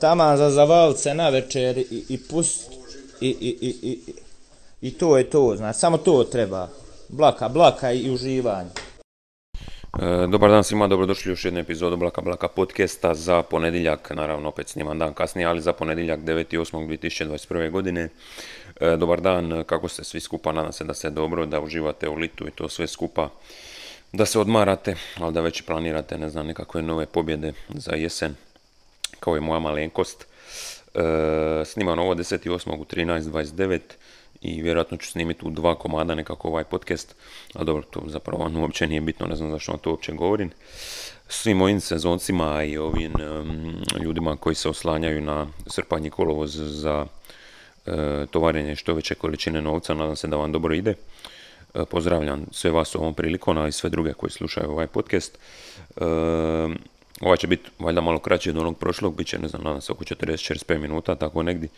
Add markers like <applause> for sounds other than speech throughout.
taman za zavalce na večer i, i pust i, i, i, i, i to je to, znači, samo to treba. Blaka, blaka i uživanje. E, Dobar dan svima, dobrodošli u još jednu epizodu Blaka Blaka podcasta za ponedjeljak, naravno opet snimam dan kasnije, ali za ponedjeljak 9.8.2021. godine. E, Dobar dan, kako ste svi skupa, nadam se da ste dobro, da uživate u litu i to sve skupa, da se odmarate, ali da već planirate, ne znam, nekakve nove pobjede za jesen, kao i moja malenkost. E, Snimam ovo 10.8. u 13.29 i vjerojatno ću snimiti u dva komada nekako ovaj podcast, ali dobro, to zapravo <laughs> uopće nije bitno, ne znam zašto vam to uopće govorim. Svim mojim sezoncima i ovim em, ljudima koji se oslanjaju na srpanje kolovoz za e, tovarenje što veće količine novca, nadam se da vam dobro ide. E, pozdravljam sve vas ovom prilikom, a i sve druge koji slušaju ovaj podcast. Ovaj će biti valjda malo kraći od onog prošlog, bit će, ne znam, nadam se oko 40-45 minuta, tako negdje.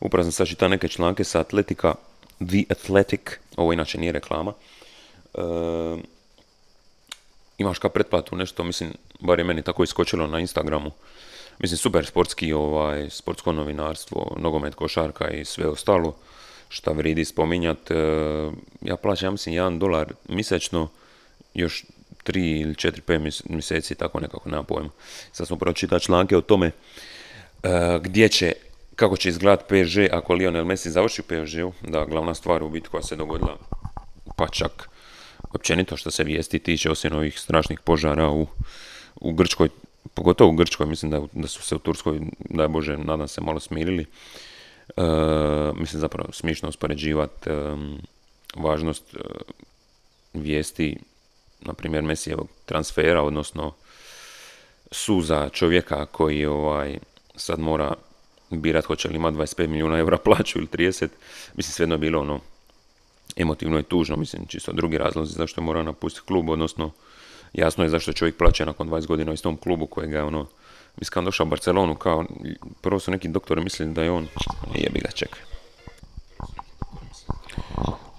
Upravo sam sad čitao neke članke sa Atletika, The Athletic, ovo inače nije reklama. E, imaš ka pretplatu nešto, mislim, bar je meni tako iskočilo na Instagramu. Mislim, super sportski, ovaj, sportsko novinarstvo, nogomet, košarka i sve ostalo šta vridi spominjat. E, ja plaćam, mislim, 1 dolar mjesečno, još 3 ili 4, 5 mjeseci, tako nekako, nema pojma. Sad smo pročitali članke o tome e, gdje će, kako će izgledat PSG ako Lionel Messi završi u PSG-u, da glavna stvar u biti koja se dogodila, pa čak općenito što se vijesti tiče osim ovih strašnih požara u, u Grčkoj, pogotovo u Grčkoj, mislim da, da su se u Turskoj, daj Bože, nadam se, malo smirili. E, mislim zapravo smišno uspoređivati važnost e, vijesti, na primjer Mesijevog transfera, odnosno suza čovjeka koji ovaj, sad mora birat hoće li imati 25 milijuna eura plaću ili 30, mislim svejedno je bilo ono emotivno i tužno, mislim čisto drugi razlozi zašto mora napustiti klub, odnosno jasno je zašto čovjek plaća nakon 20 godina u istom klubu kojega je ono Mislim, kad došao u Barcelonu, kao, prvo su neki doktori mislili da je on, jebi ga, čekaj.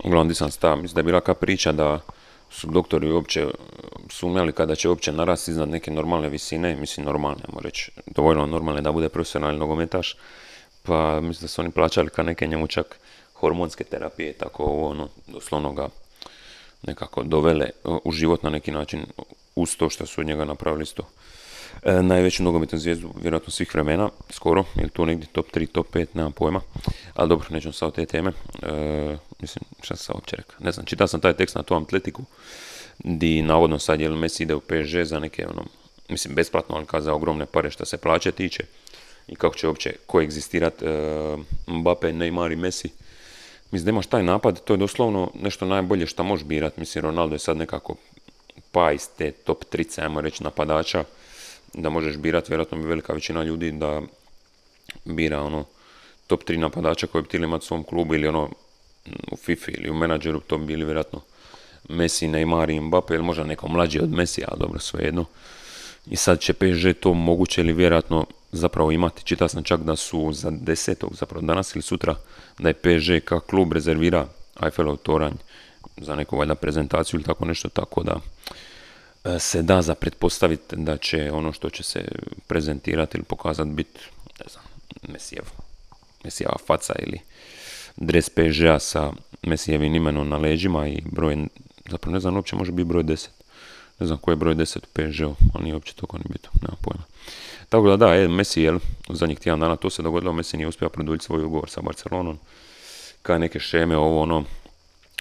Uglavnom, di sam stao, mislim da je bila ka priča da su doktori uopće sumnjali kada će uopće narasti iznad neke normalne visine, mislim normalne, ajmo reći, dovoljno normalne da bude profesionalni nogometaš, pa mislim da su oni plaćali ka neke njemu čak hormonske terapije, tako ono, doslovno ga nekako dovele u život na neki način uz to što su od njega napravili isto e, najveću nogometnu zvijezdu vjerojatno svih vremena, skoro, ili tu negdje top 3, top 5, nemam pojma, ali dobro, nećemo sad o te teme, e, mislim, šta sam uopće rekao, ne znam, čitao sam taj tekst na tom atletiku, di navodno sad je Messi ide u PSG za neke, ono, mislim, besplatno, ali za ogromne pare što se plaće tiče, i kako će uopće koegzistirat e, Mbappe, Neymar i Messi, Mislim da imaš taj napad, to je doslovno nešto najbolje što možeš birat. Mislim, Ronaldo je sad nekako pa iz te top 3, ajmo reći, napadača, da možeš birat, vjerojatno bi velika većina ljudi da bira ono top 3 napadača koji bi htjeli imati u svom klubu ili ono u FIFA ili u menadžeru, to bi bili vjerojatno Messi, Neymar i Mbappe ili možda neko mlađi od Messi, a dobro, svejedno. I sad će PSG to moguće ili vjerojatno zapravo imati. Čitao sam čak da su za desetog, zapravo danas ili sutra, da je PSG kao klub rezervira Eiffelov toranj za neku valjda prezentaciju ili tako nešto, tako da e, se da za pretpostaviti da će ono što će se prezentirati ili pokazati biti, ne znam, Mesijev, Mesijeva faca ili dres PSG-a sa Mesijevim imenom na leđima i broj, zapravo ne znam, uopće može biti broj 10. Ne znam koji je broj 10 u PSG-u, ali nije uopće toliko ni bitno, nema pojma. Tako da da, je, Messi, jel, u zadnjih tjedan dana to se dogodilo, Messi nije uspio produljiti svoj ugovor sa Barcelonom, kao neke šeme, ovo ono,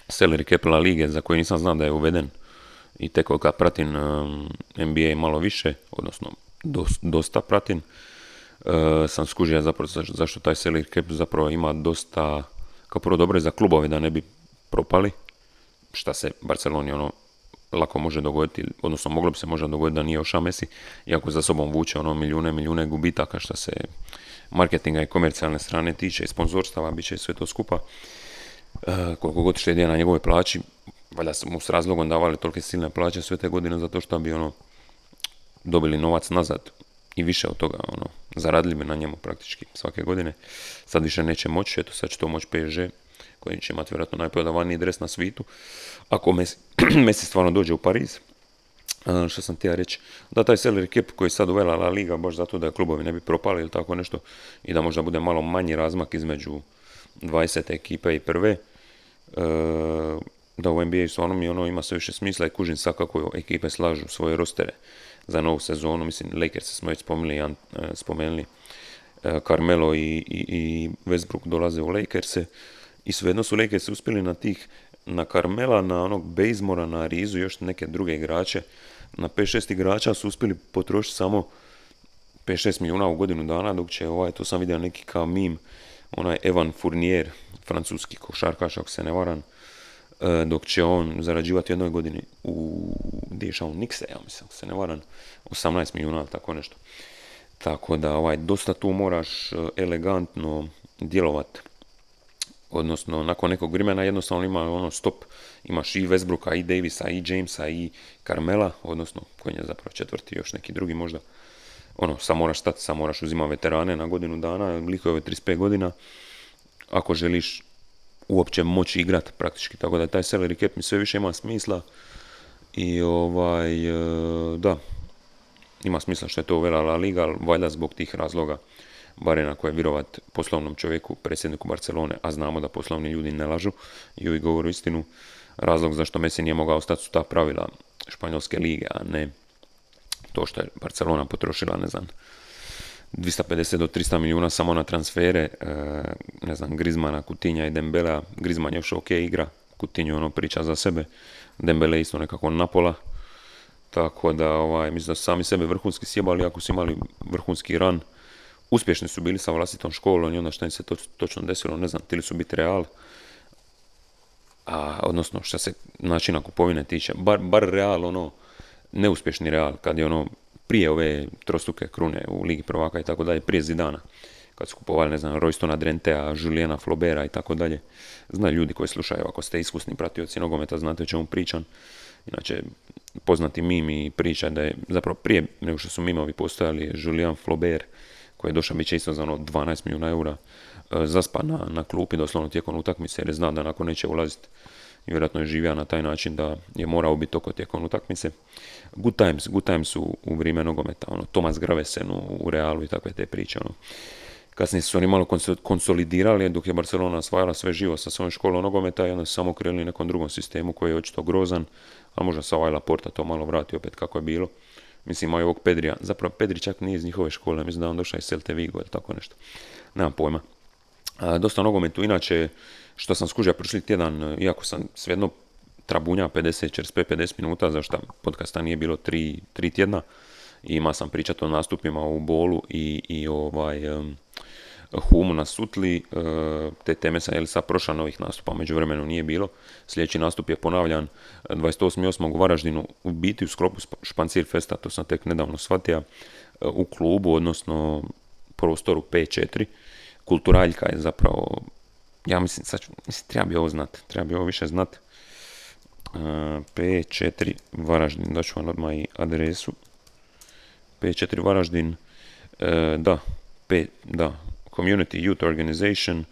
salary La Lige, za koje nisam znao da je uveden, i tek kad pratim um, NBA malo više, odnosno dosta pratim, uh, sam skužio zapravo zašto taj salary cap zapravo ima dosta, kao prvo dobro je za klubove da ne bi propali, šta se Barceloni ono lako može dogoditi, odnosno moglo bi se možda dogoditi da nije oša Messi, iako za sobom vuče ono milijune, milijune gubitaka što se marketinga i komercijalne strane tiče i sponzorstava, bit će sve to skupa. E, koliko god štedija na njegove plaći, valjda mu s razlogom davali tolike silne plaće sve te godine zato što bi ono dobili novac nazad i više od toga ono, zaradili bi na njemu praktički svake godine. Sad više neće moći, eto sad će to moći PSG koji će imati vjerojatno najprodavaniji dres na svitu. Ako Messi, <clears throat> Messi stvarno dođe u Pariz, Uh, što sam htio reći, da taj salary cap koji je sad uvela La Liga baš zato da klubovi ne bi propali ili tako nešto i da možda bude malo manji razmak između 20. ekipe i prve, uh, da u NBA stvarno mi ono ima sve više smisla i kužim sad kako ekipe slažu svoje rostere za novu sezonu, mislim Lakers smo već spomenuli, uh, spomenuli Carmelo i, i, i Westbrook dolaze u Lakers-e i svejedno su Lakers uspjeli na tih na Carmela, na onog Bazemora, na Rizu, još neke druge igrače. Na 5-6 igrača su uspjeli potrošiti samo 5-6 milijuna u godinu dana, dok će ovaj, to sam vidio neki kao mim, onaj Evan Fournier, francuski košarkaš, ako se ne varam, e, dok će on zarađivati jednoj godini u, gdje u Nikse, ja mislim, se ne varam, 18 milijuna, tako nešto. Tako da, ovaj, dosta tu moraš e, elegantno djelovati odnosno nakon nekog vremena jednostavno ima ono stop, imaš i Westbrooka, i Davisa, i Jamesa, i Carmela, odnosno koji je zapravo četvrti, još neki drugi možda. Ono, sam moraš stati, sam moraš uzimati veterane na godinu dana, likove 35 godina, ako želiš uopće moći igrat praktički, tako da taj salary cap mi sve više ima smisla i ovaj, e, da, ima smisla što je to uvela La Liga, valjda zbog tih razloga barem ako je vjerovat poslovnom čovjeku, predsjedniku Barcelone, a znamo da poslovni ljudi ne lažu i uvijek govoru istinu, razlog zašto Messi nije mogao ostati su ta pravila španjolske lige, a ne to što je Barcelona potrošila, ne znam, 250 do 300 milijuna samo na transfere, e, ne znam, Grizmana, Kutinja i Dembela, Grizman još ok igra, Kutinju ono priča za sebe, Dembele isto nekako napola, tako da ovaj, mislim da sami sebe vrhunski sjebali ako su imali vrhunski ran, uspješni su bili sa vlastitom školom i onda što im se to, točno desilo, ne znam, tili su biti real, a, odnosno što se načina kupovine tiče, bar, bar real, ono, neuspješni real, kad je ono, prije ove trostuke krune u Ligi prvaka i tako dalje, prije Zidana, kad su kupovali, ne znam, Roystona Drentea, Juliana Flobera i tako dalje. Znaju ljudi koji slušaju, ako ste iskusni pratioci nogometa, znate o čemu pričam. Inače, poznati mimi priča da je, zapravo prije nego što su mimovi postojali, Julian Flober, koji je došao bit će isto za ono 12 milijuna eura, e, zaspa na, na klupi doslovno tijekom utakmice jer je zna da nakon neće ulaziti vjerojatno je živio na taj način da je morao biti oko tijekom utakmice. Good times, good times u, u vrijeme nogometa, ono, Tomas Gravesen u, u Realu i takve te priče, ono. Kasnije su oni malo konsolidirali dok je Barcelona osvajala sve živo sa svojom školom nogometa i onda su samo krenuli nekom drugom sistemu koji je očito grozan, a možda sa ovaj Laporta to malo vrati opet kako je bilo. Mislim, imaju ovog Pedrija. Zapravo, Pedri čak nije iz njihove škole. Mislim da on došao iz Celte Vigo ili tako nešto. Nemam pojma. A, dosta nogometu. Inače, što sam skužio prošli tjedan, iako sam svejedno trabunja 50, 45, 50 minuta, zašto podcasta nije bilo tri, tri tjedna, ima sam pričati o nastupima u bolu i, i ovaj, Humu na Sutli, e, te teme sam jel sad prošla novih nastupa, među vremenu nije bilo. Sljedeći nastup je ponavljan 28.8. u Varaždinu, u biti u sklopu Špancir Festa, to sam tek nedavno shvatio, e, u klubu, odnosno prostoru P4. Kulturaljka je zapravo, ja mislim, sad, mislim treba bi ovo znat, treba bi ovo više znat. E, P4 Varaždin, daću vam odmah i adresu. P4 Varaždin, da, P, da, Community Youth Organization,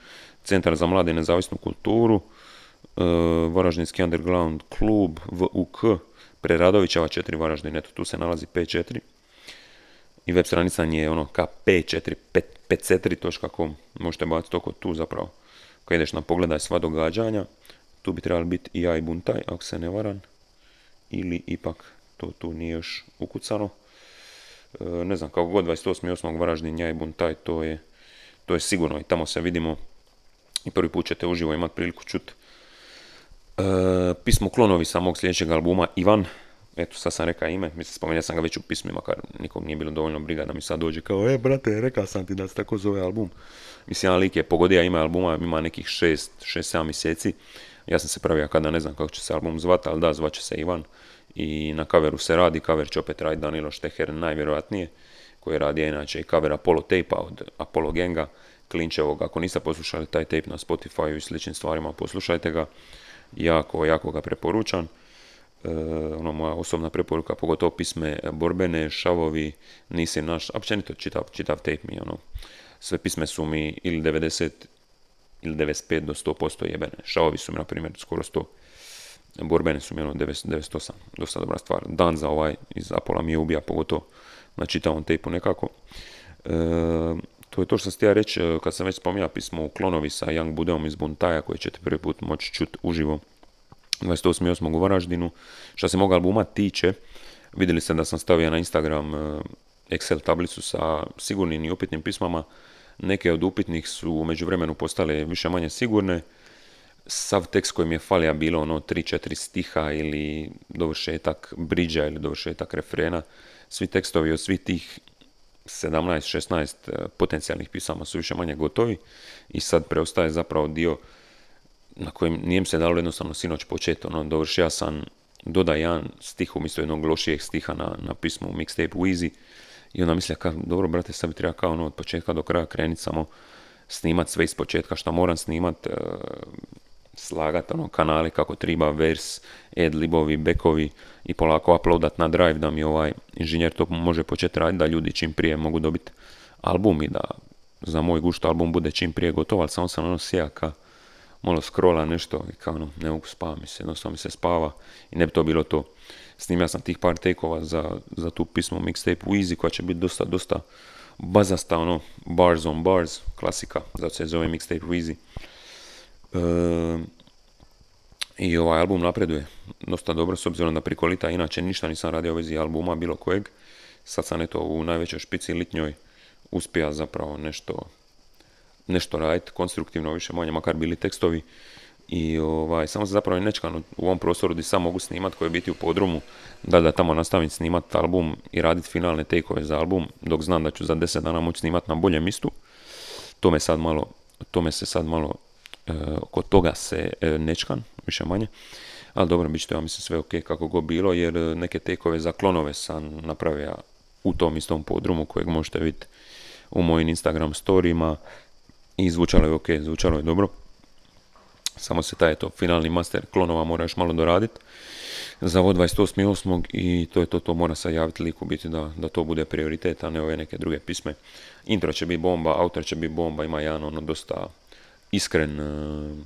Centar za mlade i nezavisnu kulturu, uh, Varaždinski underground klub, VUK, Preradovićeva 4 Varaždin, eto tu se nalazi P4. I web stranica je ono kp4, 54.com, možete baciti oko tu zapravo. Kad ideš na pogledaj sva događanja, tu bi trebali biti i ja i Buntaj, ako se ne varam. Ili ipak to tu nije još ukucano. E, ne znam, kako god 28.8. Varaždin, ja i Buntaj, to je to je sigurno i tamo se vidimo i prvi put ćete uživo imati priliku čuti. E, pismo klonovi samog sljedećeg albuma Ivan, eto sad sam rekao ime, mislim spomenuo sam ga već u pismima, kar nikom nije bilo dovoljno briga da mi sad dođe kao, e brate, rekao sam ti da se tako zove album. Mislim, jedan lik je pogodio ima albuma, ima nekih 6-7 mjeseci. Ja sam se pravio kada ne znam kako će se album zvati, ali da, zvaće se Ivan. I na kaveru se radi, kaver će opet raditi Danilo Šteher najvjerojatnije koji radi inače i cover Apollo tape od Apollo Genga, Klinčevog. Ako niste poslušali taj tape na Spotify i sličnim stvarima, poslušajte ga. Jako, jako ga preporučam. E, ono moja osobna preporuka, pogotovo pisme borbene, šavovi, nisi naš, općenito čitav, čitav tape mi, ono, sve pisme su mi ili 90 ili 95 do 100% jebene. Šavovi su mi, na primjer, skoro 100. borbene su mi ono 98, dosta dobra stvar. Dan za ovaj iz Apola mi je ubija pogotovo na čitavom tejpu nekako. E, to je to što sam htio reći, kad sam već spominjao pismo u Klonovi sa Young Budeom iz Buntaja, koji ćete prvi put moći čuti uživo 28.8. u Varaždinu. Što se mog albuma tiče, vidjeli ste da sam stavio na Instagram e, Excel tablicu sa sigurnim i upitnim pismama. Neke od upitnih su u međuvremenu postale više manje sigurne. Sav tekst koji mi je falija bilo ono 3-4 stiha ili dovršetak bridža ili dovršetak refrena. Svi tekstovi od svih tih 17-16 e, potencijalnih pisama su više manje gotovi i sad preostaje zapravo dio na kojem nije se dalo jednostavno sinoć početi. Ono, dovršio sam dodaj jedan stih umjesto jednog lošijeg stiha na, na pismu mixtape Weezy i onda misle, ka, dobro brate, sad bi treba kao ono od početka do kraja krenuti samo snimat sve iz početka što moram snimat, uh, slagat ono, kanali kako treba, vers, ad-libovi, bekovi i polako uploadat na drive da mi ovaj inženjer to može početi raditi da ljudi čim prije mogu dobiti album i da za moj gušt album bude čim prije gotov, ali samo sam ono sjaka malo scrolla nešto i kao ono, ne mogu spava mi se, jednostavno mi se spava i ne bi to bilo to. Snimio sam tih par tekova za, za tu pismo mixtape Weezy koja će biti dosta, dosta bazasta, ono, bars on bars, klasika, zato se zove mixtape Weezy. E, I ovaj album napreduje dosta dobro, s obzirom da prikolita, inače ništa nisam radio u vezi albuma bilo kojeg. Sad sam eto u najvećoj špici litnjoj uspija zapravo nešto nešto raditi konstruktivno, više manje, makar bili tekstovi. I ovaj, samo se zapravo nečekano u ovom prostoru gdje sam mogu snimat, koji je biti u podrumu, da da tamo nastavim snimat album i raditi finalne takeove za album, dok znam da ću za 10 dana moći snimat na boljem mistu. To me sad malo, to me se sad malo, e, oko toga se e, nečkan, više manje. Ali dobro, bit će to ja mislim sve ok kako go bilo, jer neke tekove za klonove sam napravio u tom istom podrumu kojeg možete vidjeti u mojim Instagram storijima i zvučalo je ok, zvučalo je dobro. Samo se taj to finalni master klonova mora još malo doraditi za ovo 28.8. i to je to, to mora se javiti liku biti da, da to bude prioritet, a ne ove neke druge pisme. Intro će biti bomba, autor će biti bomba, ima jedan ono dosta iskren uh,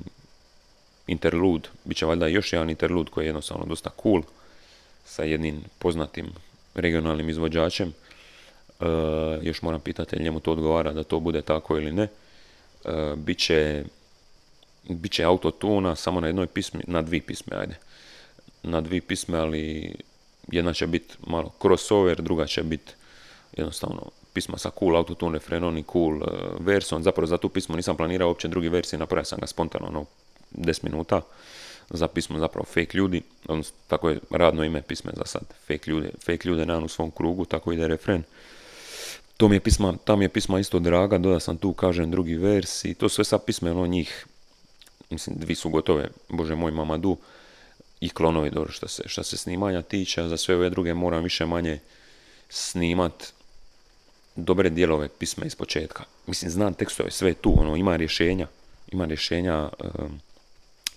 interlud, bit će valjda još jedan interlud koji je jednostavno dosta cool sa jednim poznatim regionalnim izvođačem. Uh, još moram pitati njemu to odgovara da to bude tako ili ne. E, bit će, bit će autotuna samo na jednoj pismi, na dvi pisme, ajde. Na dvi pisme, ali jedna će biti malo crossover, druga će biti jednostavno pisma sa cool autotune refrenom i cool uh, versom. Zapravo za tu pismo nisam planirao uopće drugi versije, napravio sam ga spontano, ono, 10 minuta. Za pismo zapravo fake ljudi, odnosno tako je radno ime pisme za sad, fake ljude, fake ljude nemam u svom krugu, tako ide refren. To mi je pisma, ta mi je pisma isto draga, doda sam tu, kažem, drugi vers i to sve sa pisme, ono njih, mislim, dvi su gotove, bože moj Mamadu, i klonovi, dobro, što se, što se snimanja tiče, a za sve ove druge moram više manje snimat dobre dijelove pisma iz početka. Mislim, znam tekstove, sve tu, ono, ima rješenja, ima rješenja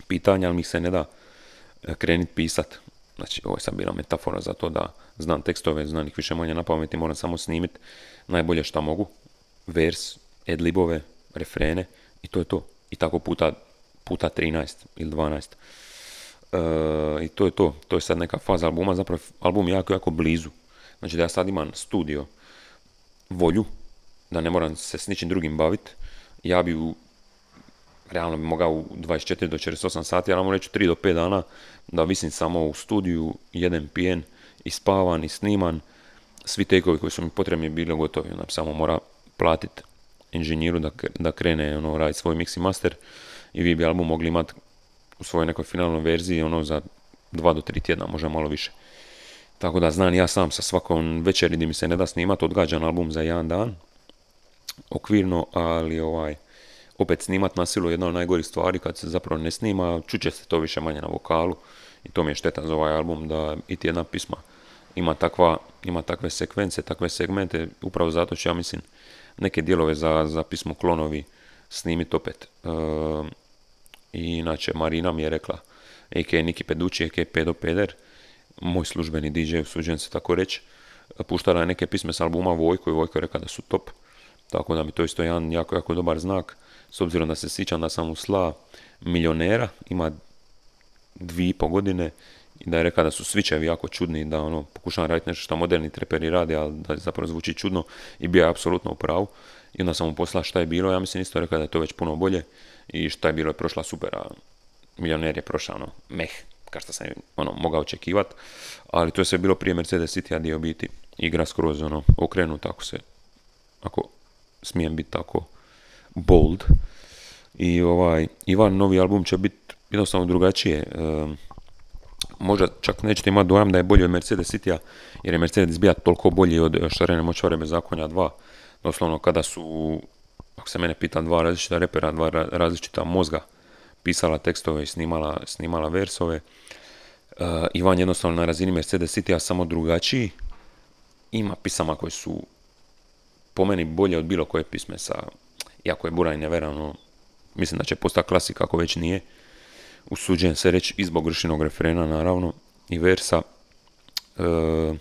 pitanja, ali mi se ne da eh, krenit pisat. Znači, ovo je sad bila metafora za to da znam tekstove, znam ih više manje na pameti, moram samo snimit najbolje što mogu, vers, edlibove, refrene i to je to. I tako puta, puta 13 ili 12. E, I to je to. To je sad neka faza albuma, zapravo album je jako, jako blizu. Znači da ja sad imam studio, volju, da ne moram se s ničim drugim baviti, ja bi u realno bi mogao u 24 do 48 sati, ali reći 3 do 5 dana da visim samo u studiju, jedan pijen i spavan i sniman, svi tekovi koji su mi potrebni bili gotovi, onda samo mora platiti inženjeru da, da krene ono, raditi svoj mix i master i vi bi album mogli imati u svojoj nekoj finalnoj verziji ono za 2 do 3 tjedna, možda malo više. Tako da znam ja sam sa svakom večeri gdje mi se ne da snimati, odgađan album za jedan dan, okvirno, ali ovaj, opet snimat na silu jedna od najgorih stvari kad se zapravo ne snima, čuće se to više manje na vokalu i to mi je šteta za ovaj album da iti jedna pisma ima, takva, ima takve sekvence, takve segmente, upravo zato ću ja mislim neke dijelove za, za pismo klonovi snimiti opet. E, I inače Marina mi je rekla, a.k.a. Niki Pedući, a.k.a. Pedo Peder, moj službeni DJ, usuđujem se tako reći, puštala je neke pisme s albuma Vojko i Vojko je rekla da su top. Tako da mi to isto jedan jako, jako dobar znak, s obzirom da se sjećam da sam u sla milionera, ima dvije i po godine i da je rekao da su svičevi jako čudni, da ono, pokušavam raditi nešto što moderni treperi rade, ali da zapravo zvuči čudno i bio je apsolutno u pravu. I onda sam mu poslao šta je bilo, ja mislim isto rekao da je to već puno bolje i šta je bilo je prošla super, a milioner je prošao ono, meh, kao što sam ono, mogao očekivati, ali to je sve bilo prije Mercedes City, a dio biti igra skroz ono, okrenut, ako se, ako smijem biti tako bold. I ovaj, Ivan novi album će biti jednostavno drugačije. možda čak nećete imati dojam da je bolji od Mercedes City, jer je Mercedes bija toliko bolji od Šarene Močvare bez zakonja 2. Doslovno kada su, ako se mene pita, dva različita repera, dva različita mozga pisala tekstove i snimala, snimala versove. Uh, Ivan jednostavno na razini Mercedes City, samo drugačiji. Ima pisama koje su po meni bolje od bilo koje pisme sa, iako je Buraj neverano, mislim da će postati klasika ako već nije. Usuđujem se reći i zbog gršinog refrena naravno i versa. Uh,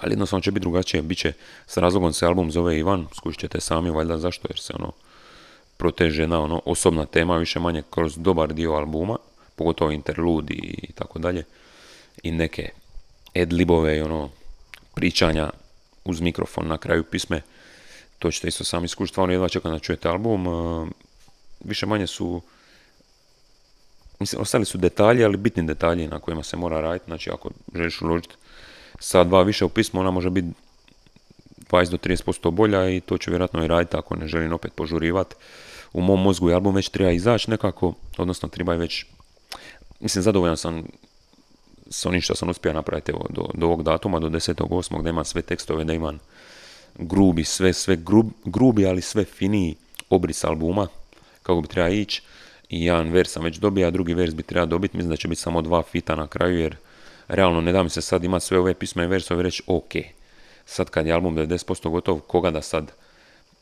ali jednostavno će biti drugačije, bit će, s razlogom se album zove Ivan, skušit ćete sami valjda zašto, jer se ono proteže na ono osobna tema više manje kroz dobar dio albuma, pogotovo interludi i tako dalje, i neke edlibove i ono pričanja uz mikrofon na kraju pisme, to ćete isto sami iskušati, stvarno jedva čekam da čujete album, više manje su Mislim, ostali su detalji, ali bitni detalji na kojima se mora raditi. Znači, ako želiš uložiti sa dva više u pismo, ona može biti 20 do 30% bolja i to ću vjerojatno i raditi ako ne želim opet požurivati. U mom mozgu je album već treba izaći nekako, odnosno treba je već, mislim zadovoljan sam s onim što sam uspio napraviti do, do ovog datuma, do 10.8. da imam sve tekstove, da imam grubi, sve, sve grubi, ali sve finiji obris albuma, kako bi treba ići. I jedan vers sam već dobio, a drugi vers bi trebao dobiti, mislim da će biti samo dva fita na kraju, jer realno ne da mi se sad ima sve ove pisme i versove reći ok. Sad kad je album 90% gotov, koga da sad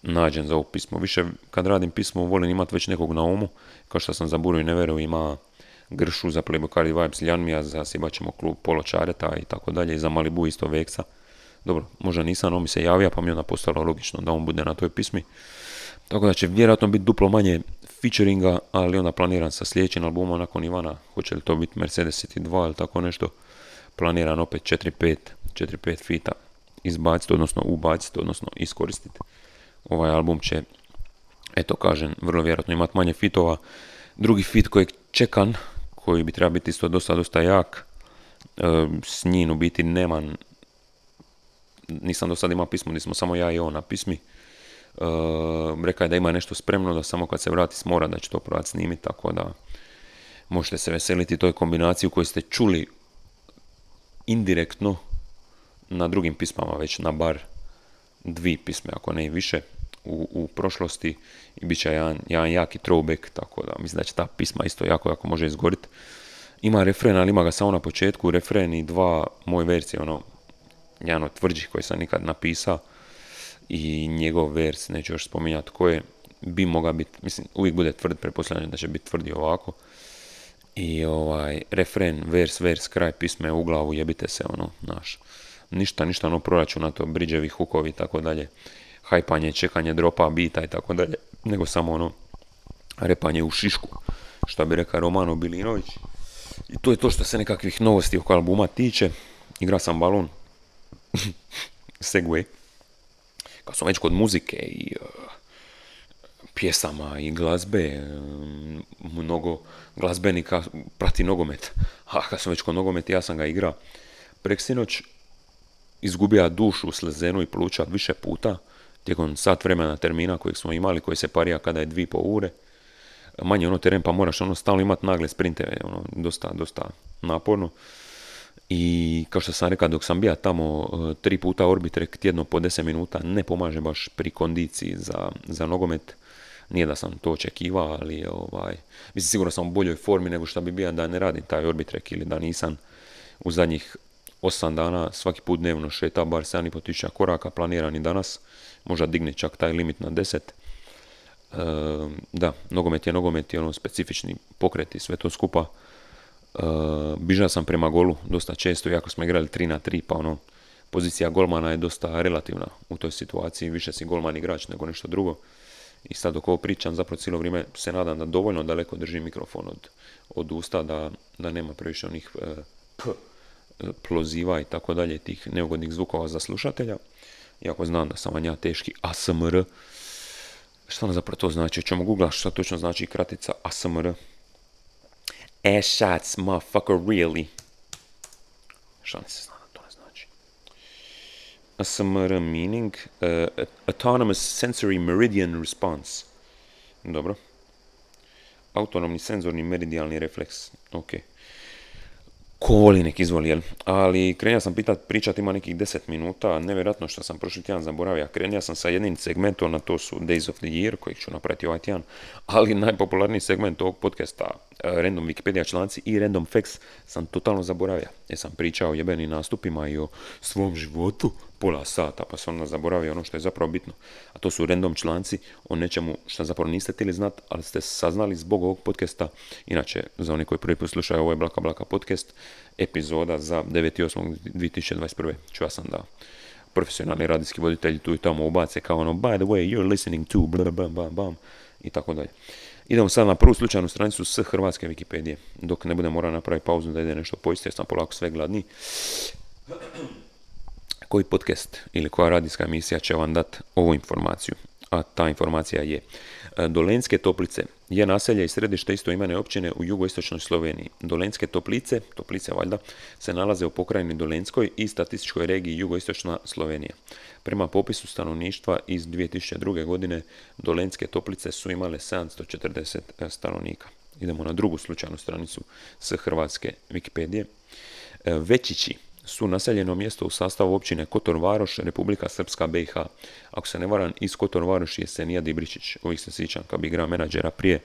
nađem za ovo pismo. Više kad radim pismo volim imati već nekog na umu, kao što sam za Buru i Neveru ima Gršu, za Playboy Cardi Vibes, Ljanmija, za Sibaćemo klub Poločareta i tako dalje, i za Malibu isto Veksa. Dobro, možda nisam, on mi se javija, pa mi je onda postalo logično da on bude na toj pismi. Tako da će vjerojatno biti duplo manje featuringa, ali onda planiram sa sljedećim albumom nakon Ivana, hoće li to biti Mercedes City 2 ili tako nešto planiran opet 4-5, 4-5 fita izbaciti, odnosno ubaciti, odnosno iskoristiti. Ovaj album će, eto kažem, vrlo vjerojatno imati manje fitova. Drugi fit kojeg čekam, koji bi trebao biti isto dosta, dosta jak, e, s njim u biti neman, nisam do sada imao pismo, nismo samo ja i on na pismi. E, rekao je da ima nešto spremno, da samo kad se vrati s mora da će to probati snimiti, tako da možete se veseliti toj kombinaciji u kojoj ste čuli indirektno na drugim pismama već na bar dvi pisme, ako ne i više, u, u prošlosti i bit će jedan, jedan jaki throwback, tako da mislim da će ta pisma isto jako, jako može izgoriti. Ima refren, ali ima ga samo na početku, refren i dva moje verzije, ono, jedan od tvrđih koji sam nikad napisao i njegov vers, neću još spominjati koje, bi mogao biti, mislim, uvijek bude tvrd, pretpostavljam da će biti tvrdi ovako, i ovaj, refren, vers, vers, kraj pisme u glavu, jebite se, ono, naš. Ništa, ništa ono proračuna, to briđevi, hukovi tako dalje. Hajpanje, čekanje dropa, bita i tako dalje. Nego samo ono, repanje u šišku, što bi rekao Romano Bilinović. I to je to što se nekakvih novosti oko albuma tiče. Igra sam balon. Segway. Kad sam već kod muzike i pjesama i glazbe, mnogo glazbenika prati nogomet. A kad sam već kod nogomet, ja sam ga igrao. Preksinoć izgubija dušu, slezenu i pluća više puta tijekom sat vremena termina kojeg smo imali, koji se parija kada je dvi po ure. Manje ono teren pa moraš ono stalno imati nagle sprinteve, ono, dosta, dosta naporno. I kao što sam rekao, dok sam bio tamo tri puta orbitrek tjedno po 10 minuta, ne pomaže baš pri kondiciji za, za nogomet nije da sam to očekivao, ali ovaj, mislim sigurno sam u boljoj formi nego što bi bio da ne radim taj orbitrek ili da nisam u zadnjih 8 dana svaki put dnevno šeta bar 7.500 koraka planiran i danas, možda digne čak taj limit na 10. E, da, nogomet je nogomet i ono specifični pokret i sve to skupa. E, bižao sam prema golu dosta često, iako smo igrali 3 na 3, pa ono, pozicija golmana je dosta relativna u toj situaciji, više si golman igrač nego nešto drugo I sad dok ovo pričam, zapravo cijelo vrijeme se nadam da dovoljno daleko držim mikrofon od, od usta, da, da nema previše onih e, p, ploziva i tako dalje, tih neugodnih zvukova za slušatelja. Iako znam da sam vam ja teški ASMR. Što ono zapravo to znači? Ćemo googla što točno znači kratica ASMR. Ass shots, motherfucker, really. Šta ne se zna da to ne znači? ASMR meaning uh, Autonomous Sensory Meridian Response. Dobro. Autonomni senzorni meridijalni refleks. Ok. Ko voli nek izvoli, jel? Ali krenio sam pitat, pričat ima nekih 10 minuta, nevjerojatno što sam prošli tjedan zaboravio. Krenio sam sa jednim segmentom, na to su Days of the Year, kojih ću napraviti ovaj tjedan, ali najpopularniji segment ovog podcasta, eh, Random Wikipedia članci i Random Facts, sam totalno zaboravio. Jer sam pričao o jebenim nastupima i o svom životu, pola sata, pa sam onda zaboravio ono što je zapravo bitno. A to su random članci o nečemu što zapravo niste htjeli znat, ali ste saznali zbog ovog podcasta. Inače, za oni koji prvi put slušaju, ovo je Blaka Blaka podcast, epizoda za 9.8.2021. Čuo sam da profesionalni radijski voditelji tu i tamo ubace kao ono, by the way, you're listening to, bla, bam, bam, bam, i tako dalje. Idemo sad na prvu slučajnu stranicu s hrvatske Wikipedije, dok ne budem morao napraviti pauzu da ide nešto pojesti, jer sam polako sve gladni koji podcast ili koja radijska emisija će vam dati ovu informaciju. A ta informacija je e, Dolenske toplice je naselje i središte istoimene općine u jugoistočnoj Sloveniji. Dolenske toplice, toplice valjda, se nalaze u pokrajini Dolenskoj i statističkoj regiji jugoistočna Slovenija. Prema popisu stanovništva iz 2002. godine Dolenske toplice su imale 740 e, stanovnika. Idemo na drugu slučajnu stranicu s hrvatske Wikipedije. E, Većići su naseljeno mjesto u sastavu općine Kotor Varoš, Republika Srpska BiH. Ako se ne varam, iz Kotor Varoš je Senija Dibričić. Ovih se sjećam kad bi igrao menadžera prije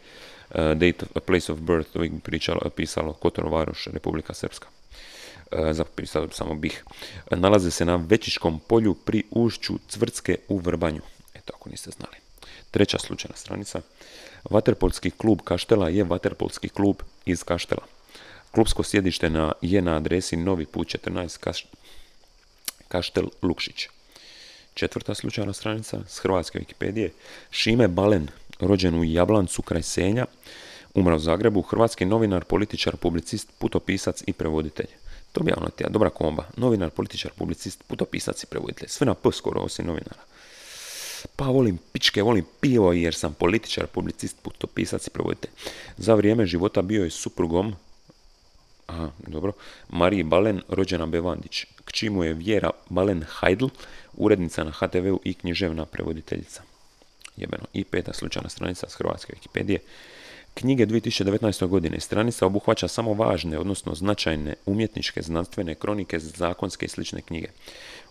uh, date, a place of birth, ovih bi pričalo, pisalo Kotor Varoš, Republika Srpska. Uh, zapisalo samo bih. Nalaze se na Večiškom polju pri ušću Cvrtske u Vrbanju. Eto, ako niste znali. Treća slučajna stranica. Vaterpolski klub Kaštela je Vaterpolski klub iz Kaštela. Klubsko sjedište na, je na adresi Novi put 14 Kaš, Kaštel Lukšić. Četvrta slučajna stranica s hrvatske Wikipedije. Šime Balen, rođen u Jablancu kraj Senja, umro u Zagrebu, hrvatski novinar, političar, publicist, putopisac i prevoditelj. To bi tija, dobra komba. Novinar, političar, publicist, putopisac i prevoditelj. Sve na P skoro osim novinara. Pa volim pičke, volim pivo jer sam političar, publicist, putopisac i prevoditelj. Za vrijeme života bio je suprugom Aha, dobro. Mariji Balen, rođena Bevandić. K mu je Vjera Balen Hajdl, urednica na HTV-u i književna prevoditeljica. Jebeno. I peta slučajna stranica s Hrvatske Wikipedije. Knjige 2019. godine stranica obuhvaća samo važne, odnosno značajne umjetničke, znanstvene, kronike, zakonske i slične knjige.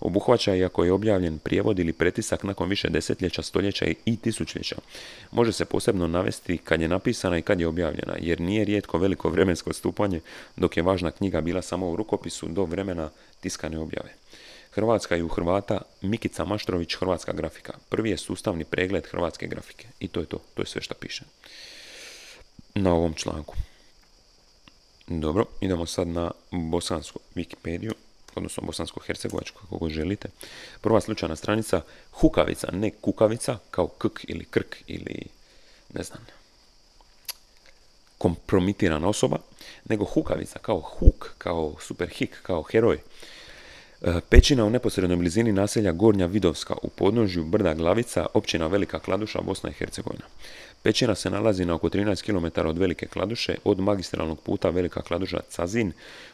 Obuhvaća i ako je objavljen prijevod ili pretisak nakon više desetljeća, stoljeća i tisućljeća. Može se posebno navesti kad je napisana i kad je objavljena, jer nije rijetko veliko vremensko stupanje, dok je važna knjiga bila samo u rukopisu do vremena tiskane objave. Hrvatska i u Hrvata Mikica Maštrović, Hrvatska grafika. Prvi je sustavni pregled hrvatske grafike. I to je to, to je sve što piše na ovom članku. Dobro, idemo sad na bosansku Wikipediju, odnosno bosansko-hercegovačku, kako god želite. Prva slučajna stranica, hukavica, ne kukavica, kao kk ili krk ili, ne znam, kompromitirana osoba, nego hukavica, kao huk, kao superhik, kao heroj. E, pećina u neposrednoj blizini naselja Gornja Vidovska u podnožju brda Glavica, općina Velika Kladuša, Bosna i Hercegovina. Pećina se nalazi na oko 13 km od Velike Kladuše, od magistralnog puta Velika Kladuša Cazin,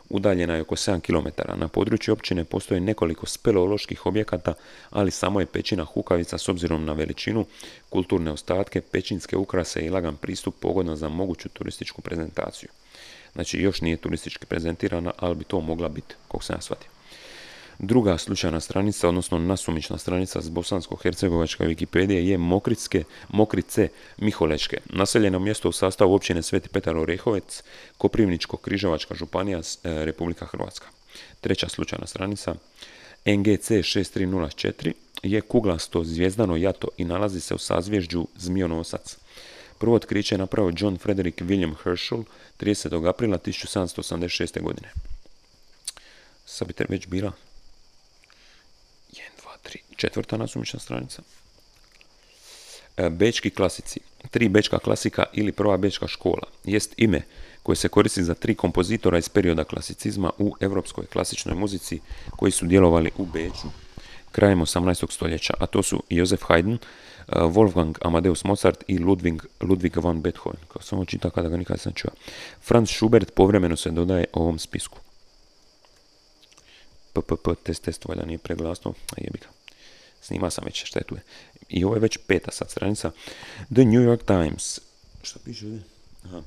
udaljena je oko 7 km. Na području općine postoje nekoliko speleoloških objekata, ali samo je pećina Hukavica s obzirom na veličinu, kulturne ostatke, pećinske ukrase i lagan pristup pogodno za moguću turističku prezentaciju. Znači još nije turistički prezentirana, ali bi to mogla biti, kog sam ja shvatio. Druga slučajna stranica, odnosno nasumična stranica s bosansko-hercegovačka Wikipedije je Mokritske, Mokrice Miholečke, naseljeno mjesto u sastavu općine Sveti Petar Orehovec, Koprivničko-Križevačka županija, e, Republika Hrvatska. Treća slučajna stranica, NGC 6304 je kuglasto zvijezdano jato i nalazi se u sazvježđu Zmijonosac. Prvo otkriće je napravio John Frederick William Herschel 30. aprila 1786. godine. Sad bi već bila Četvrta nasumična stranica. E, Bečki klasici. Tri bečka klasika ili prva bečka škola jest ime koje se koristi za tri kompozitora iz perioda klasicizma u europskoj klasičnoj muzici koji su djelovali u Beču krajem 18. stoljeća, a to su Josef Haydn, e, Wolfgang Amadeus Mozart i Ludwig, Ludwig van Beethoven. Kao samo čita kada ga nikad sam čuo. Franz Schubert povremeno se dodaje ovom spisku. PPP test test valjda nije preglasno, a jebi. Snima sam već, šta je tu je. I ovo je već peta sad stranica. The New York Times. Šta piše ovdje? Aha.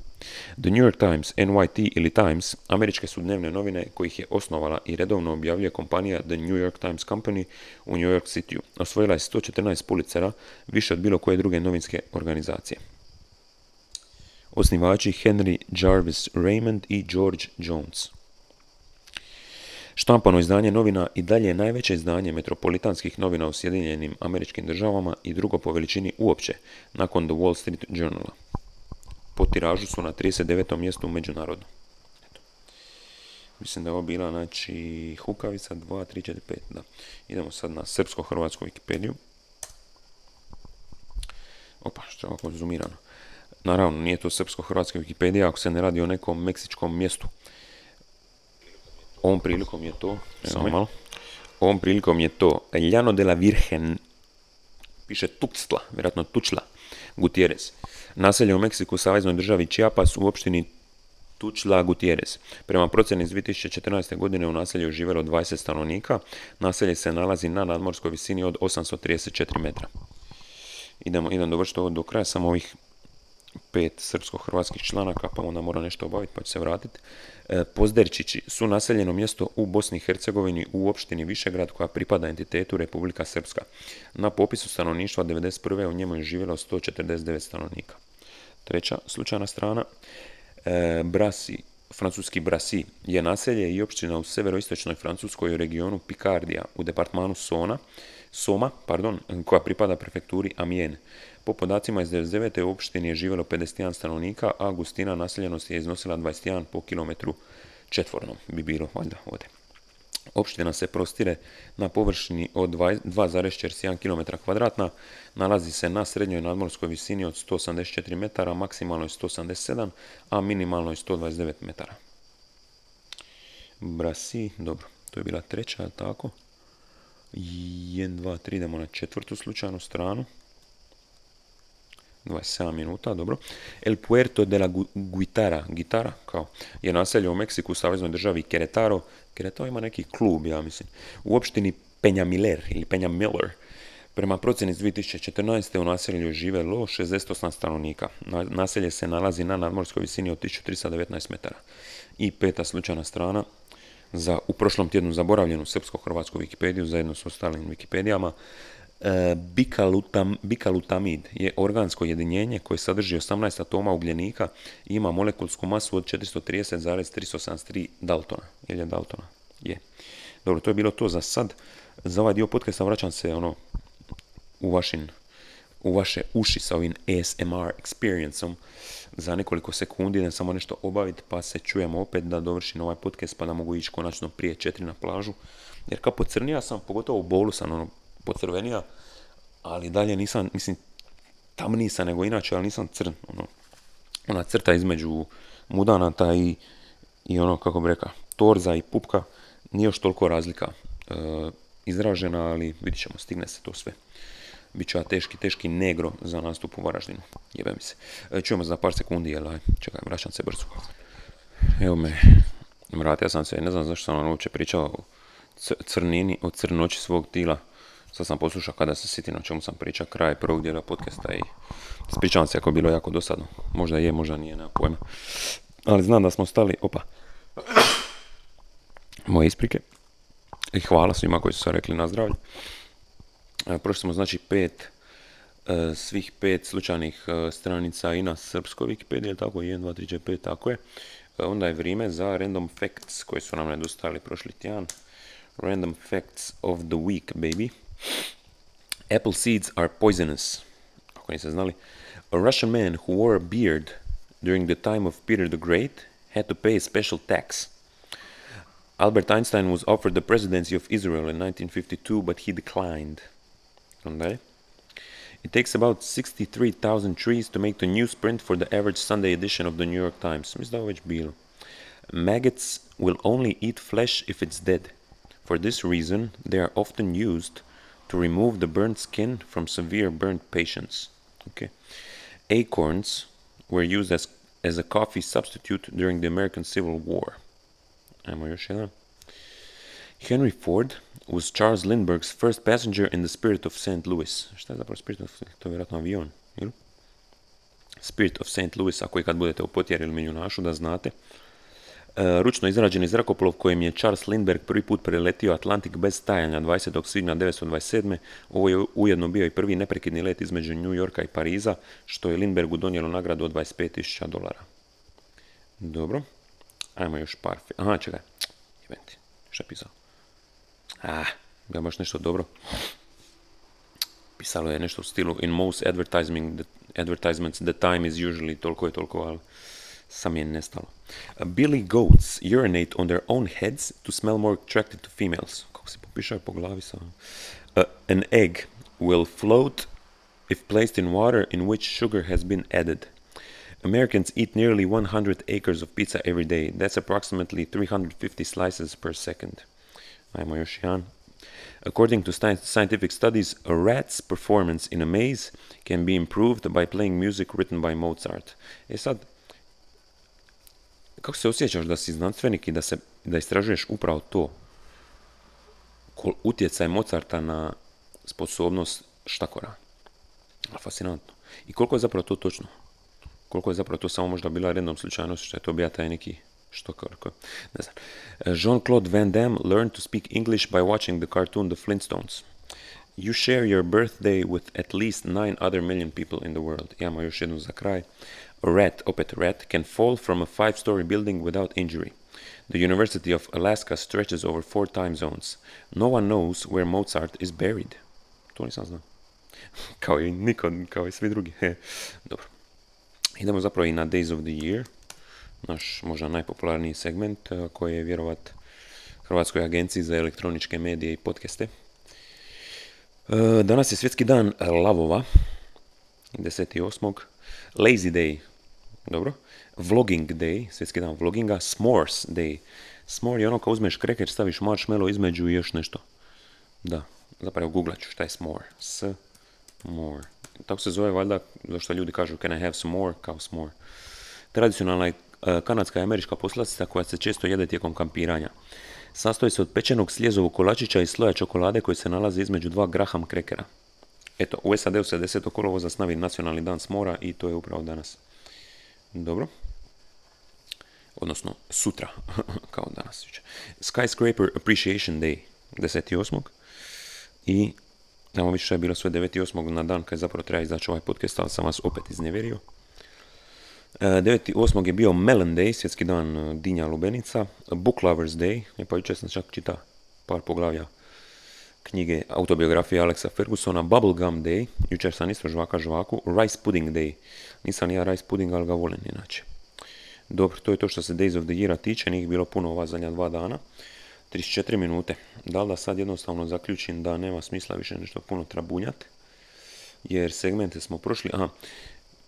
The New York Times, NYT ili Times, američke su dnevne novine kojih je osnovala i redovno objavljuje kompanija The New York Times Company u New York City. Osvojila je 114 pulicera, više od bilo koje druge novinske organizacije. Osnivači Henry Jarvis Raymond i George Jones. Štampano izdanje novina i dalje je najveće izdanje metropolitanskih novina u Sjedinjenim američkim državama i drugo po veličini uopće, nakon The Wall Street Journala. Po tiražu su na 39. mjestu međunarodno. Eto. Mislim da je ovo bila, znači, Hukavica 2, 3, 4, 5, da. Idemo sad na srpsko-hrvatsku Wikipediju. Opa, što je ovako zoomirano. Naravno, nije to srpsko-hrvatska Wikipedija ako se ne radi o nekom meksičkom mjestu. Ovom prilikom je to, samo malo, ovom prilikom je to Llano de la Virgen, piše Tuxtla, vjerojatno Tučla, Gutierrez. Naselje u Meksiku, saveznoj državi Chiapas u opštini Tučla Gutierrez. Prema procjeni iz 2014. godine u naselju je živjelo 20 stanovnika. Naselje se nalazi na nadmorskoj visini od 834 metra. Idemo, idem dovršiti ovo do kraja, samo ovih pet srpsko-hrvatskih članaka, pa onda mora nešto obaviti, pa ću se vratiti. E, Pozderčići su naseljeno mjesto u Bosni i Hercegovini u opštini Višegrad koja pripada entitetu Republika Srpska. Na popisu stanovništva 1991. u njemu je živjelo 149 stanovnika. Treća slučajna strana, e, Brasi, francuski Brasi, je naselje i općina u severoistočnoj Francuskoj regionu Picardija u departmanu Sona, Soma, pardon, koja pripada prefekturi Amiens. Po podacima iz 99. u opštini je živjelo 51 stanovnika, a gustina naseljenosti je iznosila 21 po kilometru četvornom, bi bilo valjda ovdje. Opština se prostire na površini od 2,41 km kvadratna, nalazi se na srednjoj nadmorskoj visini od 184 metara, maksimalno 187, a minimalno 129 metara. Brasi, dobro, to je bila treća, tako? 1, 2, 3, idemo na četvrtu slučajnu stranu. 27 minuta, dobro. El Puerto de la Guitara, Gitara, kao, je naselje u Meksiku, u saveznoj državi Querétaro. Querétaro ima neki klub, ja mislim. U opštini Miller ili Miller. Prema procjeni iz 2014. u naselju je živelo 68 stanovnika. Naselje se nalazi na nadmorskoj visini od 1319 metara. I peta slučajna strana, za u prošlom tjednu zaboravljenu srpsko-hrvatsku Wikipediju zajedno s ostalim Wikipedijama, E, bikalutamid je organsko jedinjenje koje sadrži 18 atoma ugljenika i ima molekulsku masu od 430,373 Daltona. Je Daltona? Je. Dobro, to je bilo to za sad. Za ovaj dio podcasta vraćam se ono u vašin u vaše uši sa ovim ASMR experienceom za nekoliko sekundi, da samo nešto obaviti, pa se čujemo opet da dovršim ovaj podcast, pa da mogu ići konačno prije četiri na plažu. Jer kao pocrnija sam, pogotovo u bolu sam ono, pocrvenija, ali dalje nisam, mislim, tamniji sam nego inače, ali nisam crn, ono, ona crta između mudanata i, i ono, kako bi rekao, torza i pupka, nije još toliko razlika e, izražena, ali vidit ćemo, stigne se to sve. Biće ja teški, teški negro za nastup u Varaždinu. Jebe mi se. E, čujemo za par sekundi, jel, aj, čekaj, vraćam se brzo. Evo me, vratio sam se, ne znam zašto sam ono uopće pričao o crnini, o crnoći svog tila Sad sam poslušao kada se sjetim o čemu sam pričao, kraj prvog dijela podcasta i spričavam se ako je bilo jako dosadno. Možda je, možda nije, nema pojma. Ali znam da smo stali, opa, <clears throat> moje isprike. I hvala svima koji su se rekli na zdravlje. E, prošli smo znači pet, e, svih pet slučajnih e, stranica i na srpskoj Wikipediji, tako 1, 2, 3, 4, 5, tako je. Onda je vrijeme za random facts koji su nam nedostajali prošli tjedan. Random facts of the week, baby. Apple seeds are poisonous. Ako niste znali. A Russian man who wore a beard during the time of Peter the Great had to pay a special tax. Albert Einstein was offered the presidency of Israel in 1952, but he declined. Dalje. It takes about 63,000 trees to make the newsprint for the average Sunday edition of the New York Times. Maggots will only eat flesh if it's dead. For this reason, they are often used to remove the burnt skin from severe burnt patients. Okay. Acorns were used as, as a coffee substitute during the American Civil War. Henry Ford was Charles Lindbergh's first passenger in the Spirit of St. Louis. Šta je zapravo Spirit of To je avion, ili? Spirit of St. Louis, ako i kad budete u potjeri ili miljunašu, da znate. E, ručno izrađeni zrakoplov kojim je Charles Lindbergh prvi put preletio Atlantik bez stajanja 20. svibnja 1927. Ovo je ujedno bio i prvi neprekidni let između New Yorka i Pariza, što je Lindbergu donijelo nagradu od 25.000 dolara. Dobro. Ajmo još par... Aha, čekaj. Jebenti. Šta je pisao? Ah, ga baš nešto dobro. Pisalo je nešto u stilu In most advertising, the, advertisements the time is usually toliko je toliko, ali sam je nestalo. Uh, Billy goats urinate on their own heads to smell more attractive to females. Kako se popišao po glavi sa... Uh, an egg will float if placed in water in which sugar has been added. Americans eat nearly 100 acres of pizza every day. That's approximately 350 slices per second. Ajmo još jedan. According to scientific studies, a rat's performance in a maze can be improved by playing music written by Mozart. E sad, kako se osjećaš da si znanstvenik i da, se, da istražuješ upravo to? Utjecaj Mozarta na sposobnost štakora. Fascinantno. I koliko je zapravo to točno? Koliko je zapravo to samo možda bila rednom slučajnost što je to bio taj neki štakor? ko- Ne znam. Jean-Claude Van Damme learned to speak English by watching the cartoon The Flintstones. You share your birthday with at least nine other million people in the world. Imamo još jednu za kraj. A rat, opet rat, can fall from a five-story building without injury. The University of Alaska stretches over four time zones. No one knows where Mozart is buried. To nisam znao. <laughs> kao i niko, kao i svi drugi. <laughs> Dobro. Idemo zapravo i na Days of the Year. Naš možda najpopularniji segment koji je vjerovat Hrvatskoj agenciji za elektroničke medije i podcaste. E, Danas je svjetski dan lavova, 10.8. Lazy day, dobro. Vlogging day, svjetski dan vloginga. S'mores day. S'more je ono kao uzmeš kreker, staviš marshmallow između i još nešto. Da, zapravo googlat ću šta je s'more. S, more. Tako se zove valjda, zašto ljudi kažu can I have some more, kao s'more. Tradicionalna je kanadska i američka poslastica koja se često jede tijekom kampiranja. Sastoji se od pečenog sljezovog kolačića i sloja čokolade koji se nalazi između dva graham krekera. Eto, u SAD-u se 10. kolovoza slavi nacionalni dan smora i to je upravo danas. Dobro. Odnosno, sutra, <laughs> kao danas. Skyscraper Appreciation Day, 10.8. I Tamo više je bilo sve 9.8. na dan kad zapravo treba izaći ovaj podcast, ali sam vas opet iznevjerio. E, 9.8. je bio Melon Day, svjetski dan e, dinja lubenica. Book Lovers Day, je pa jučer sam čak čita par poglavlja knjige autobiografije Alexa Fergusona. Bubblegum Day, jučer sam isto žvaka žvaku. Rice Pudding Day, nisam ni ja rice pudding, ali ga volim inače. Dobro, to je to što se Days of the Year tiče, nije ih bilo puno ova zadnja dva dana. 34 minute. Da li da sad jednostavno zaključim da nema smisla više nešto puno trabunjati? Jer segmente smo prošli. Aha,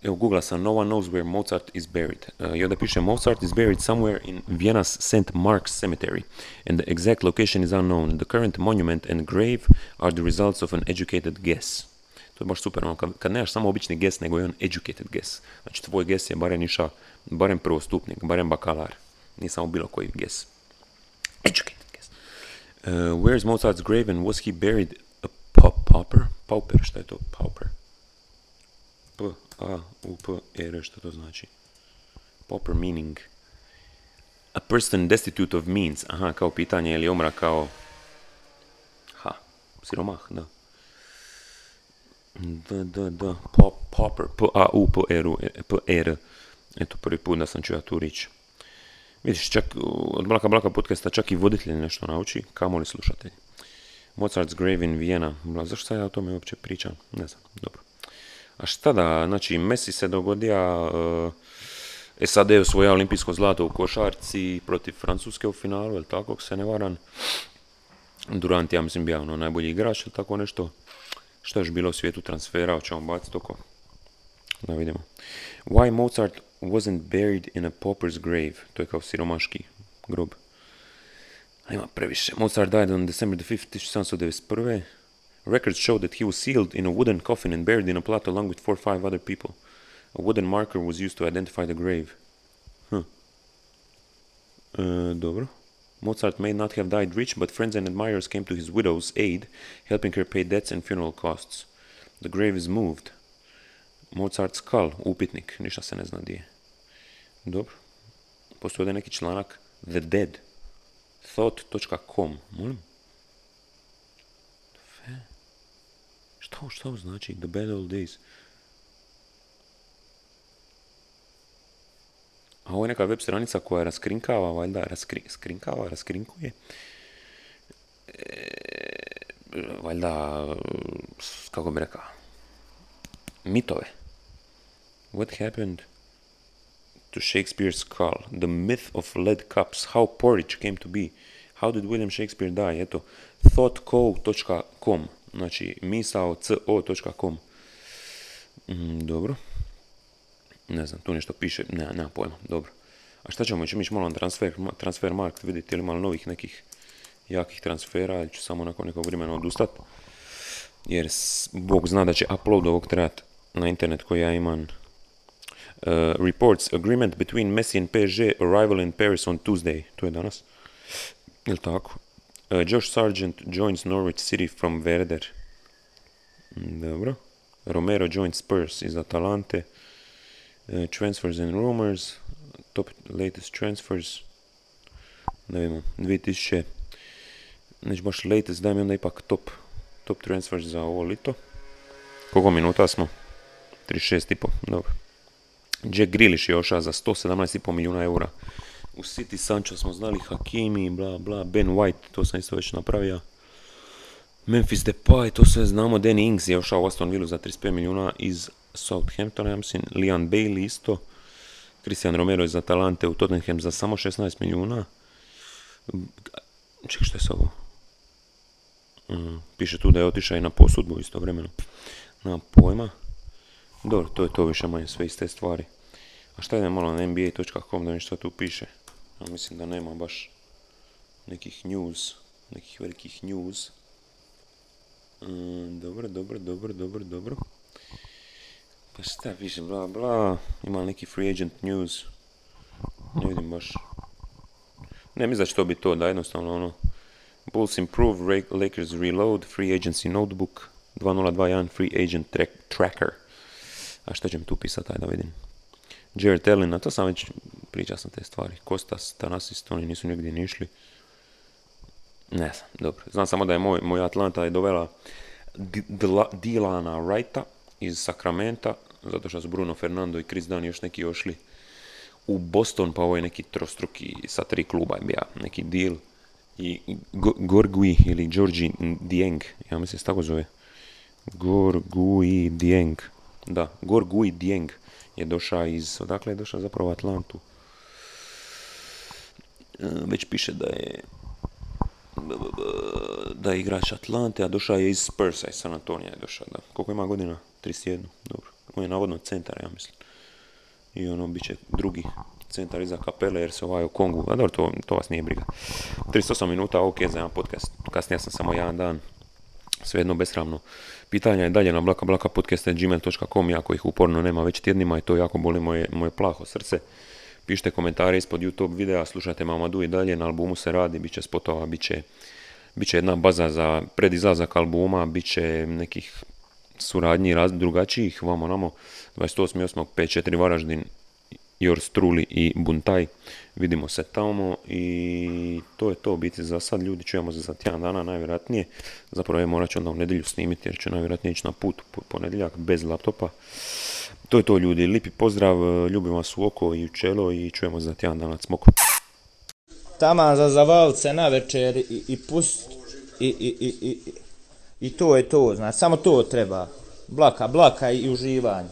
evo googla sam No one knows where Mozart is buried. Uh, I onda piše Mozart is buried somewhere in Vienna's St. Mark's Cemetery and the exact location is unknown. The current monument and grave are the results of an educated guess. To je baš super, ono, kad, kad nemaš samo obični guess, nego je on educated guess. Znači tvoj guess je barem iša, barem prvostupnik, barem bakalar. Nije samo bilo koji guess. Educated guess. Uh, where is Mozart's grave and was he buried a pau- pauper? Pauper, šta je to? Pauper. P, A, U, P, E, R, šta to znači? Pauper meaning. A person destitute of means. Aha, kao pitanje je li umra kao... Ha, siromah, da. Da, da, da, Pau- pauper, P, A, U, P, R, U, E, E. Eto, prvi put da sam čuo tu riječ. Vidiš, čak od Blaka Blaka podcasta čak i voditelj nešto nauči, kamoli slušatelj. Mozart's Grave in Vienna. Zašto sad ja o tome uopće pričam? Ne znam, dobro. A šta da, znači, Messi se dogodija, uh, SAD je osvoja olimpijsko zlato u košarci protiv Francuske u finalu, jel tako, ako se ne varam. Durant, ja mislim, bio ono najbolji igrač ili tako nešto. Što je još bilo u svijetu transfera, hoćemo baciti oko. Da vidimo. Why Mozart wasn't buried in a pauper's grave. To je kao siromaški grob. Nema previše. Mozart died on December the 5th, 1791. Records show that he was sealed in a wooden coffin and buried in a plot along with four or five other people. A wooden marker was used to identify the grave. Huh. Uh, dobro. Mozart may not have died rich, but friends and admirers came to his widow's aid, helping her pay debts and funeral costs. The grave is moved. Mozart's skull, upitnik, ništa se ne zna gdje je. Dobro. Postoji neki članak The Dead. Thought.com. Molim? Šta ovo znači? The Bad Old Days. A ovo je neka web stranica koja raskrinkava, valjda, raskri, skrinkava, raskrinkuje. E, valjda, kako bi rekao, mitove. What happened to Shakespeare's skull? The myth of lead cups. How porridge came to be. How did William Shakespeare die? Eto, thoughtco.com. Znači, misao.co.com. Mm, dobro. Ne znam, tu nešto piše, ne, nema pojma, dobro. A šta ćemo, ćemo ići malo na transfer, transfer market, vidjeti je li malo novih nekih jakih transfera, ili ću samo nakon nekog vremena odustat. Jer Bog zna da će upload ovog trebati na internet koji ja imam. Uh, reports agreement between Messi and PSG arrival in Paris on Tuesday. To je danas. Jel tako? Uh, Josh Sargent joins Norwich City from Werder. Mm, Dobro. Romero joins Spurs iz Atalante. Uh, transfers and rumors. Top latest transfers. Da vidimo. 2000. Neće baš latest, daj mi onda ipak top, top transfers za ovo lito. Koliko minuta smo? 36,5, dobro. Jack Grealish je ošao za 117,5 milijuna eura. U City Sancho smo znali Hakimi, bla bla, Ben White, to sam isto već napravio. Memphis Depay, to sve znamo. Danny Ings je ošao u Aston Villa za 35 milijuna iz Southamptona, ja mislim. Liam Bailey isto. Christian Romero iz Atalante u Tottenham za samo 16 milijuna. Čekaj, što je s ovo? Mm, piše tu da je otišao i na posudbu istovremeno. Nema pojma. Dobro, to je to više manje sve iste stvari. A šta idem malo na nba.com da vidim što tu piše. Ja mislim da nema baš nekih news, nekih velikih news. Mm, dobro, dobro, dobro, dobro, dobro. Pa šta piše, bla bla, ima neki free agent news? Ne vidim baš. Ne mislim da će to biti to, da jednostavno ono, Bulls improve, Lakers reload, free agency notebook, 2021 free agent track- tracker. A šta će mi tu pisati, da vidim. Jared Allen, a to sam već, pričao sam te stvari. Kostas, Tanasis, oni nisu nigdje ni išli. Ne znam, dobro. Znam samo da je moj, moj Atlanta je dovela Di- Dila- Dilana Wrighta iz Sacramenta, zato što su Bruno Fernando i Chris Dunn još neki ošli u Boston, pa ovo je neki trostruki sa tri kluba je bio neki deal. I Go- Gorgui ili Georgi Dieng, ja mislim se tako zove. Gorgui Dieng. Da, Gorgui Dieng je došao iz, odakle je došao zapravo Atlantu. E, Već piše da je da je igrač Atlante, a došao je iz Spursa, iz San Antonija je došao, da. Koliko ima godina? 31, dobro. On je navodno centar, ja mislim. I ono, bit će drugi centar iza kapele, jer se ovaj u Kongu, a dobro, to, to vas nije briga. 38 minuta, ok, za jedan podcast. Kasnije sam samo jedan dan, svejedno besramno. Pitanja je dalje na blaka blaka podcast.gmail.com, jako ih uporno nema već tjednima i to jako boli moje, moje plaho srce. Pišite komentare ispod YouTube videa, slušajte Mamadu i dalje, na albumu se radi, bit će spotova, bit će, bit će jedna baza za predizlazak albuma, bit će nekih suradnji raz, drugačijih, vamo namo, 28.8. 5.4 Varaždin, Yours Truly i Buntaj. Vidimo se tamo i to je to biti za sad. Ljudi čujemo se za tjedan dana najvjerojatnije. Zapravo je morat ću onda u nedjelju snimiti jer ću najvjerojatnije ići na put po ponedjeljak bez laptopa. To je to ljudi. Lipi pozdrav, ljubim vas u oko i u čelo i čujemo za tjedan dana. Smoko. Taman za zavalce na večer i, i pust i, i, i, i, i to je to, znači samo to treba. Blaka, blaka i uživanje.